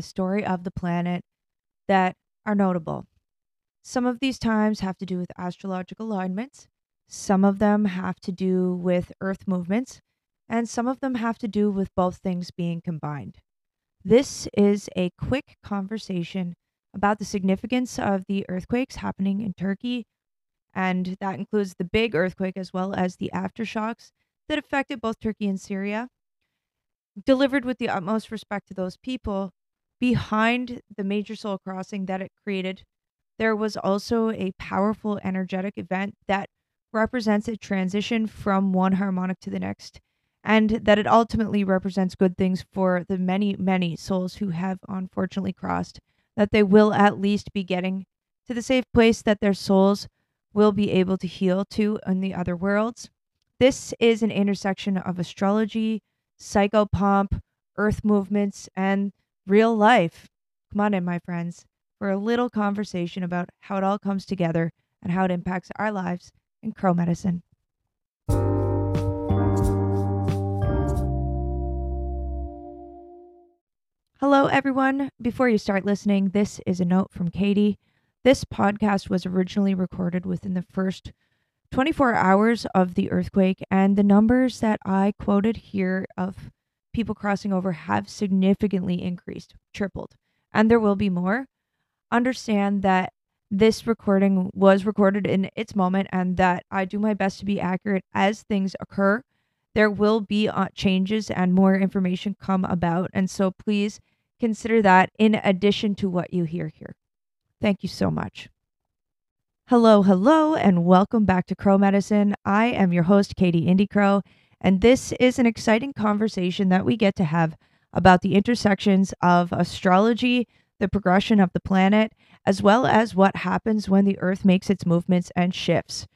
the story of the planet that are notable. Some of these times have to do with astrological alignments, some of them have to do with Earth movements, and some of them have to do with both things being combined. This is a quick conversation about the significance of the earthquakes happening in Turkey, and that includes the big earthquake as well as the aftershocks that affected both Turkey and Syria. Delivered with the utmost respect to those people, behind the major soul crossing that it created, there was also a powerful energetic event that represents a transition from one harmonic to the next, and that it ultimately represents good things for the many, many souls who have unfortunately crossed, that they will at least be getting to the safe place that their souls will be able to heal to in the other worlds. This is an intersection of astrology, psychopomp, earth movements, and real life. Come on in, my friends, for a little conversation about how it all comes together and how it impacts our lives in crow medicine. Hello, everyone. Before you start listening, this is a note from Katie. This podcast was originally recorded within the first 24 hours of the earthquake, and the numbers that I quoted here of people crossing over have significantly increased, tripled, and there will be more. Understand that this recording was recorded in its moment and that I do my best to be accurate as things occur. There will be uh, changes and more information come about. And so please consider that in addition to what you hear here. Thank you so much. Hello, hello, and welcome back to Crow Medicine. I am your host, Katie Indy Crow, and this is an exciting conversation that we get to have about the intersections of astrology, the progression of the planet, as well as what happens when the Earth makes its movements and shifts.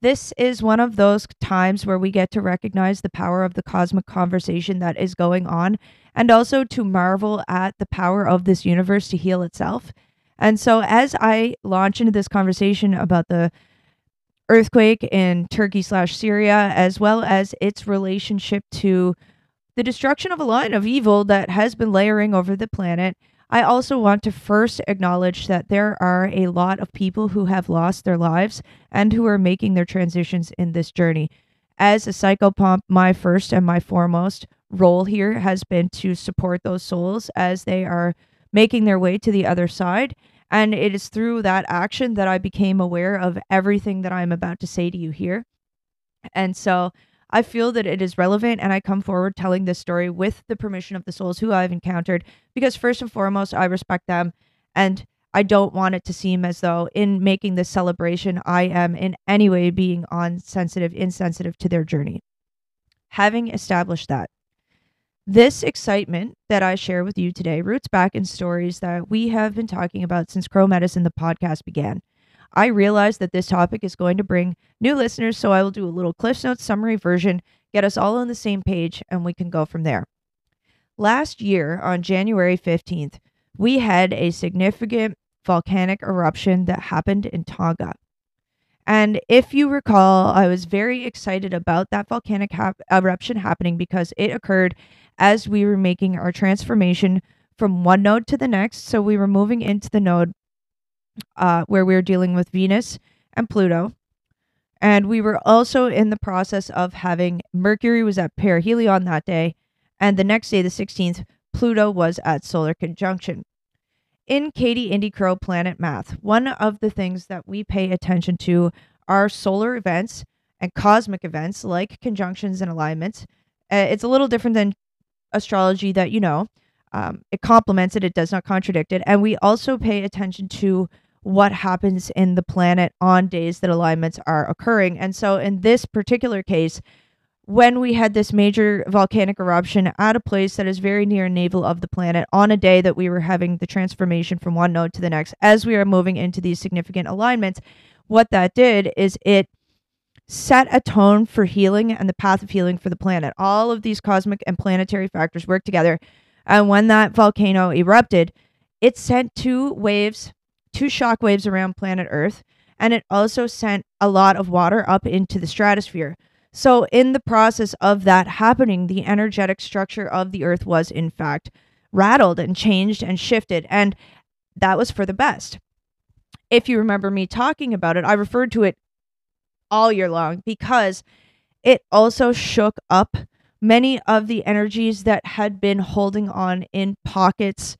This is one of those times where we get to recognize the power of the cosmic conversation that is going on and also to marvel at the power of this universe to heal itself. And so, as I launch into this conversation about the earthquake in Turkey slash Syria, as well as its relationship to the destruction of a line of evil that has been layering over the planet, I also want to first acknowledge that there are a lot of people who have lost their lives and who are making their transitions in this journey. As a psychopomp, my first and my foremost role here has been to support those souls as they are making their way to the other side. And it is through that action that I became aware of everything that I'm about to say to you here. And so I feel that it is relevant and I come forward telling this story with the permission of the souls who I've encountered because, first and foremost, I respect them and I don't want it to seem as though in making this celebration, I am in any way being on sensitive, insensitive to their journey. Having established that, this excitement that I share with you today roots back in stories that we have been talking about since Crow Medicine, the podcast, began. I realize that this topic is going to bring new listeners, so I will do a little Cliff Notes summary version, get us all on the same page, and we can go from there. Last year, on January 15th, we had a significant volcanic eruption that happened in Tonga. And if you recall, I was very excited about that volcanic hap- eruption happening because it occurred as we were making our transformation from one node to the next. So we were moving into the node uh, where we were dealing with Venus and Pluto. And we were also in the process of having Mercury was at perihelion that day. And the next day, the 16th, Pluto was at solar conjunction. In Katie Indy Crow Planet Math, one of the things that we pay attention to are solar events and cosmic events like conjunctions and alignments. Uh, it's a little different than astrology that you know. Um, it complements it, it does not contradict it. And we also pay attention to what happens in the planet on days that alignments are occurring. And so, in this particular case, when we had this major volcanic eruption at a place that is very near navel of the planet on a day that we were having the transformation from one node to the next as we are moving into these significant alignments what that did is it set a tone for healing and the path of healing for the planet all of these cosmic and planetary factors work together and when that volcano erupted it sent two waves two shock waves around planet Earth, and it also sent a lot of water up into the stratosphere. So, in the process of that happening, the energetic structure of the earth was, in fact, rattled and changed and shifted. And that was for the best. If you remember me talking about it, I referred to it all year long because it also shook up many of the energies that had been holding on in pockets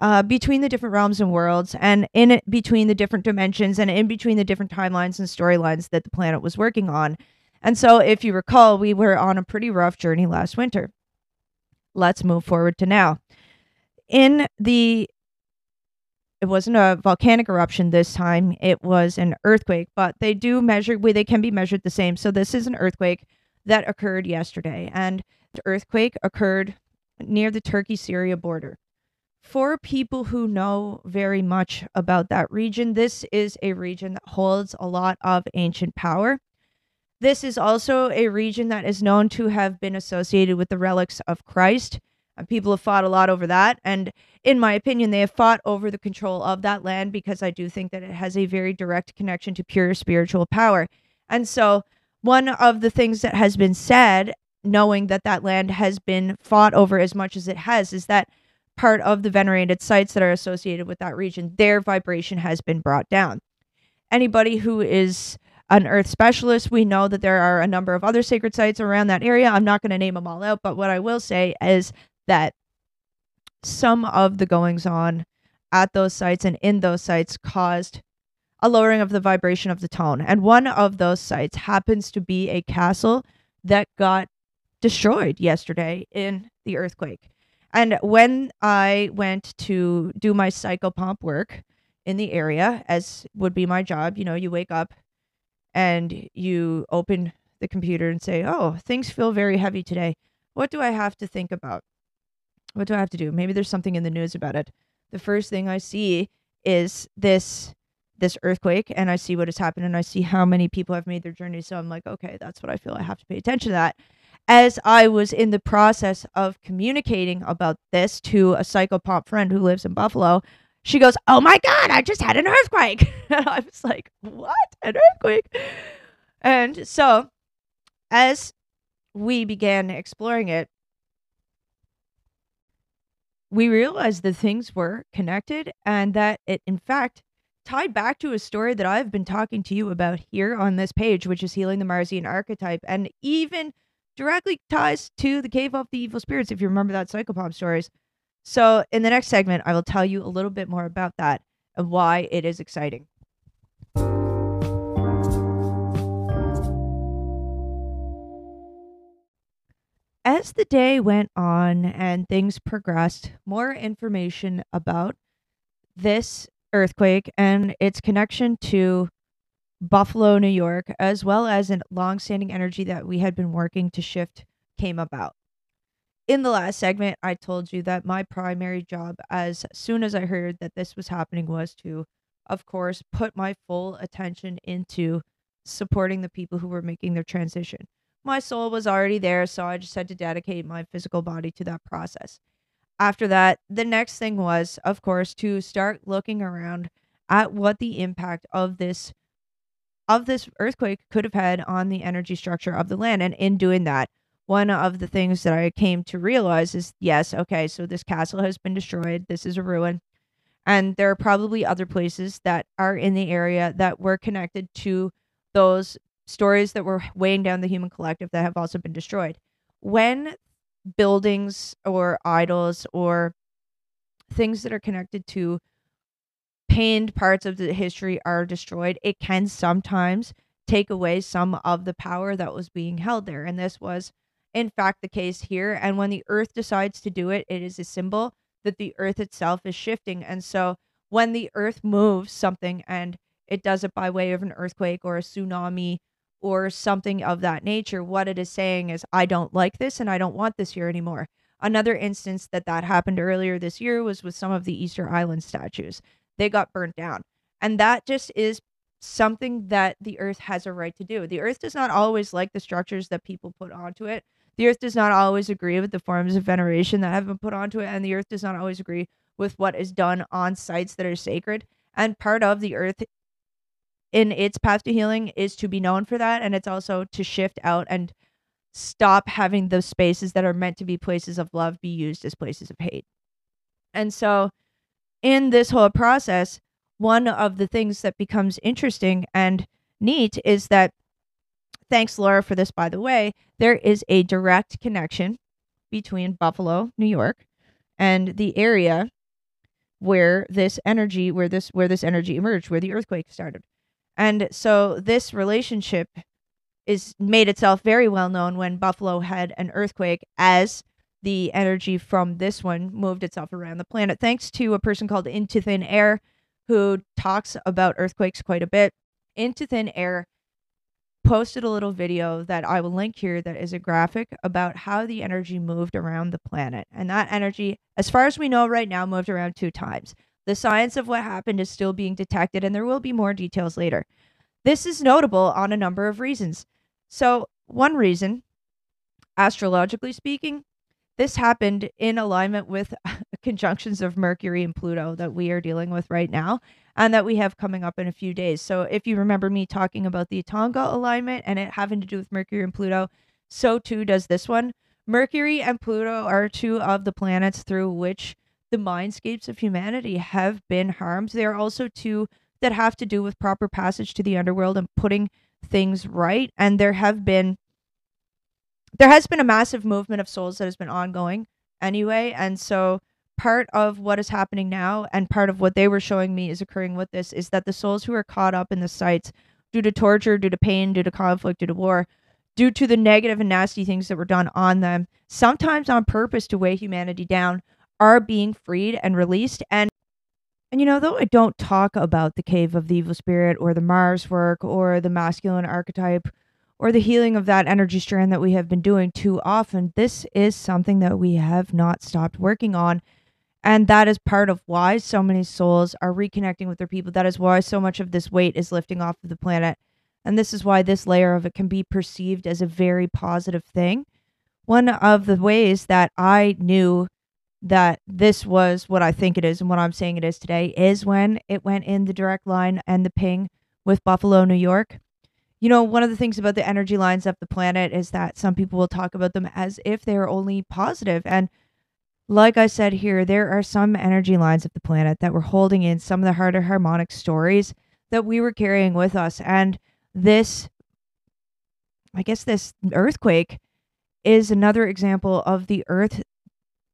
uh, between the different realms and worlds and in it between the different dimensions and in between the different timelines and storylines that the planet was working on. And so, if you recall, we were on a pretty rough journey last winter. Let's move forward to now. In the it wasn't a volcanic eruption this time it was an earthquake but they do measure they can be measured the same so this is an earthquake that occurred yesterday and the earthquake occurred near the turkey syria border for people who know very much about that region this is a region that holds a lot of ancient power this is also a region that is known to have been associated with the relics of christ and people have fought a lot over that. And in my opinion, they have fought over the control of that land because I do think that it has a very direct connection to pure spiritual power. And so, one of the things that has been said, knowing that that land has been fought over as much as it has, is that part of the venerated sites that are associated with that region, their vibration has been brought down. Anybody who is an earth specialist, we know that there are a number of other sacred sites around that area. I'm not going to name them all out, but what I will say is that some of the goings on at those sites and in those sites caused a lowering of the vibration of the tone. And one of those sites happens to be a castle that got destroyed yesterday in the earthquake. And when I went to do my psychopomp work in the area, as would be my job, you know, you wake up and you open the computer and say, Oh, things feel very heavy today. What do I have to think about? what do I have to do? Maybe there's something in the news about it. The first thing I see is this this earthquake and I see what has happened and I see how many people have made their journey. So I'm like, okay, that's what I feel I have to pay attention to that. As I was in the process of communicating about this to a psychopomp friend who lives in Buffalo, she goes, Oh my God, I just had an earthquake. and I was like, What? An earthquake? And so as we began exploring it, we realized that things were connected and that it, in fact, tied back to a story that I've been talking to you about here on this page, which is Healing the Marzian Archetype, and even directly ties to the Cave of the Evil Spirits, if you remember that Psychopomp stories. So, in the next segment, I will tell you a little bit more about that and why it is exciting. as the day went on and things progressed, more information about this earthquake and its connection to Buffalo, New York, as well as a long-standing energy that we had been working to shift came about. In the last segment, I told you that my primary job as soon as I heard that this was happening was to of course put my full attention into supporting the people who were making their transition my soul was already there, so I just had to dedicate my physical body to that process. After that, the next thing was, of course, to start looking around at what the impact of this of this earthquake could have had on the energy structure of the land. And in doing that, one of the things that I came to realize is yes, okay, so this castle has been destroyed. This is a ruin. And there are probably other places that are in the area that were connected to those stories that were weighing down the human collective that have also been destroyed. When buildings or idols or things that are connected to pained parts of the history are destroyed, it can sometimes take away some of the power that was being held there. And this was, in fact, the case here. And when the earth decides to do it, it is a symbol that the earth itself is shifting. And so when the earth moves something and it does it by way of an earthquake or a tsunami or something of that nature, what it is saying is, I don't like this and I don't want this here anymore. Another instance that that happened earlier this year was with some of the Easter Island statues. They got burnt down. And that just is something that the earth has a right to do. The earth does not always like the structures that people put onto it. The earth does not always agree with the forms of veneration that have been put onto it. And the earth does not always agree with what is done on sites that are sacred. And part of the earth in its path to healing is to be known for that and it's also to shift out and stop having those spaces that are meant to be places of love be used as places of hate. And so in this whole process, one of the things that becomes interesting and neat is that thanks Laura for this by the way, there is a direct connection between Buffalo, New York and the area where this energy where this where this energy emerged, where the earthquake started. And so this relationship is made itself very well known when Buffalo had an earthquake as the energy from this one moved itself around the planet thanks to a person called Into Thin Air who talks about earthquakes quite a bit. Into Thin Air posted a little video that I will link here that is a graphic about how the energy moved around the planet. And that energy, as far as we know right now, moved around two times. The science of what happened is still being detected, and there will be more details later. This is notable on a number of reasons. So, one reason, astrologically speaking, this happened in alignment with conjunctions of Mercury and Pluto that we are dealing with right now and that we have coming up in a few days. So, if you remember me talking about the Tonga alignment and it having to do with Mercury and Pluto, so too does this one. Mercury and Pluto are two of the planets through which the mindscapes of humanity have been harmed. They are also two that have to do with proper passage to the underworld and putting things right and there have been there has been a massive movement of souls that has been ongoing anyway and so part of what is happening now and part of what they were showing me is occurring with this is that the souls who are caught up in the sites due to torture due to pain due to conflict due to war due to the negative and nasty things that were done on them sometimes on purpose to weigh humanity down are being freed and released and and you know, though I don't talk about the cave of the evil spirit or the Mars work or the masculine archetype or the healing of that energy strand that we have been doing too often, this is something that we have not stopped working on. And that is part of why so many souls are reconnecting with their people. That is why so much of this weight is lifting off of the planet. And this is why this layer of it can be perceived as a very positive thing. One of the ways that I knew that this was what I think it is and what I'm saying it is today is when it went in the direct line and the ping with Buffalo, New York. You know, one of the things about the energy lines of the planet is that some people will talk about them as if they're only. And like I said here, there are some energy lines of the planet that were holding in some of the harder harmonic stories that we were carrying with us. And this, I guess, this earthquake is another example of the earth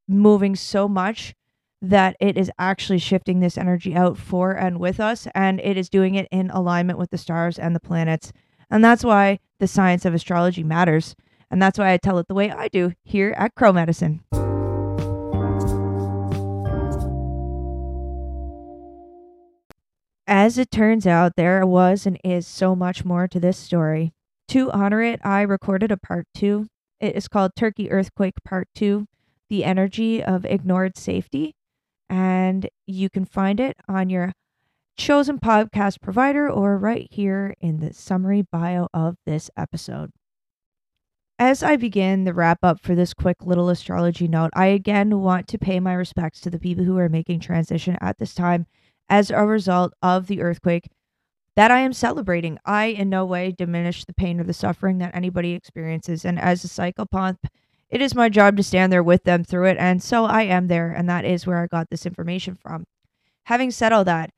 moving so much that it is actually shifting this energy out for and with us, and it is doing it in alignment with the stars and the planets. And that's why the science of astrology matters. And that's why I tell it the way I do here at Crow Medicine. As it turns out, there was and is so much more to this story. To honor it, I recorded a part two. It is called Turkey Earthquake Part 2 the energy of ignored safety. And you can find it on your chosen podcast provider or right here in the summary bio of this episode. As I begin the wrap up for this quick little astrology note, I again want to pay my respects to the people who are making transition at this time as a result of the earthquake that I am celebrating. I in no way diminish the pain or the suffering that anybody experiences. And as a psychopomp it is my job to stand there with them through it, and so I am there, and that is where I got this information from. Having said all that,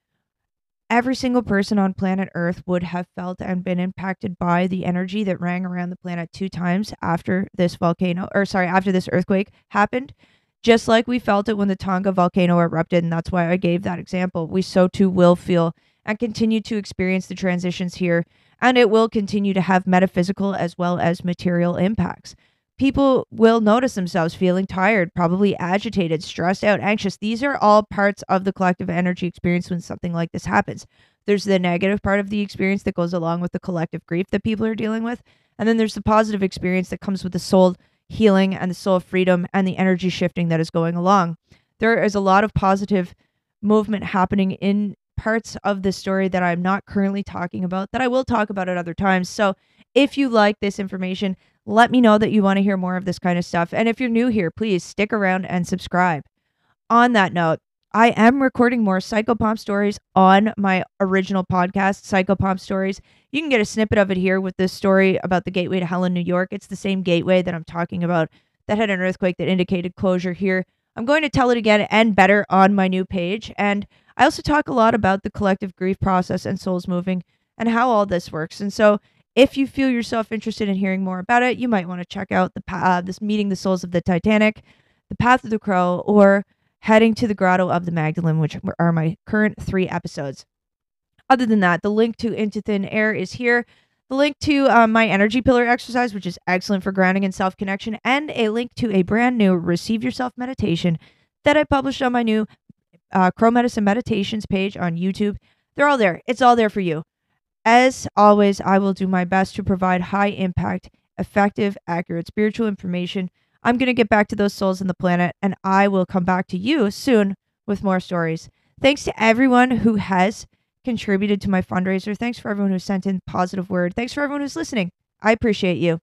every single person on planet Earth would have felt and been impacted by the energy that rang around the planet two times after this volcano, or sorry, after this earthquake happened. Just like we felt it when the Tonga volcano erupted, and that's why I gave that example. We so too will feel and continue to experience the transitions here, and it will continue to have metaphysical as well as material impacts people will notice themselves feeling tired, probably agitated, stressed out, anxious. These are all parts of the collective energy experience when something like this happens. There's the negative part of the experience that goes along with the collective grief that people are dealing with. And then there's the positive experience that comes with the soul healing and the soul freedom and the energy shifting that is going along. There is a lot of positive movement happening in parts of the story that I'm not currently talking about that I will talk about at other times. So if you like this information, let me know that you want to hear more of this kind of stuff. And if you're new here, please stick around and subscribe. On that note, I am recording more Psychopomp stories on my original podcast, Psychopomp Stories. You can get a snippet of it here with this story about the gateway to hell in New York. It's the same gateway that I'm talking about that had an earthquake that indicated closure here. I'm going to tell it again and better on my new page. And I also talk a lot about the collective grief process and souls moving and how all this works. And so if you feel yourself interested in hearing more about it, you might want to check out the uh, this meeting the souls of the Titanic, the Path of the Crow, or heading to the Grotto of the Magdalene, which are my current three episodes. Other than that, the link to Into Thin Air is here. The link to um, my energy pillar exercise, which is excellent for grounding and self connection, and a link to a brand new Receive Yourself meditation that I published on my new uh, Crow Medicine Meditations page on YouTube. They're all there. It's all there for you. As always, I will do my best to provide high impact, effective, accurate spiritual information. I'm going to get back to those souls in the planet, and I will come back to you soon with more stories. Thanks to everyone who has contributed to my fundraiser. Thanks for everyone who sent in positive word. Thanks for everyone who's listening. I appreciate you.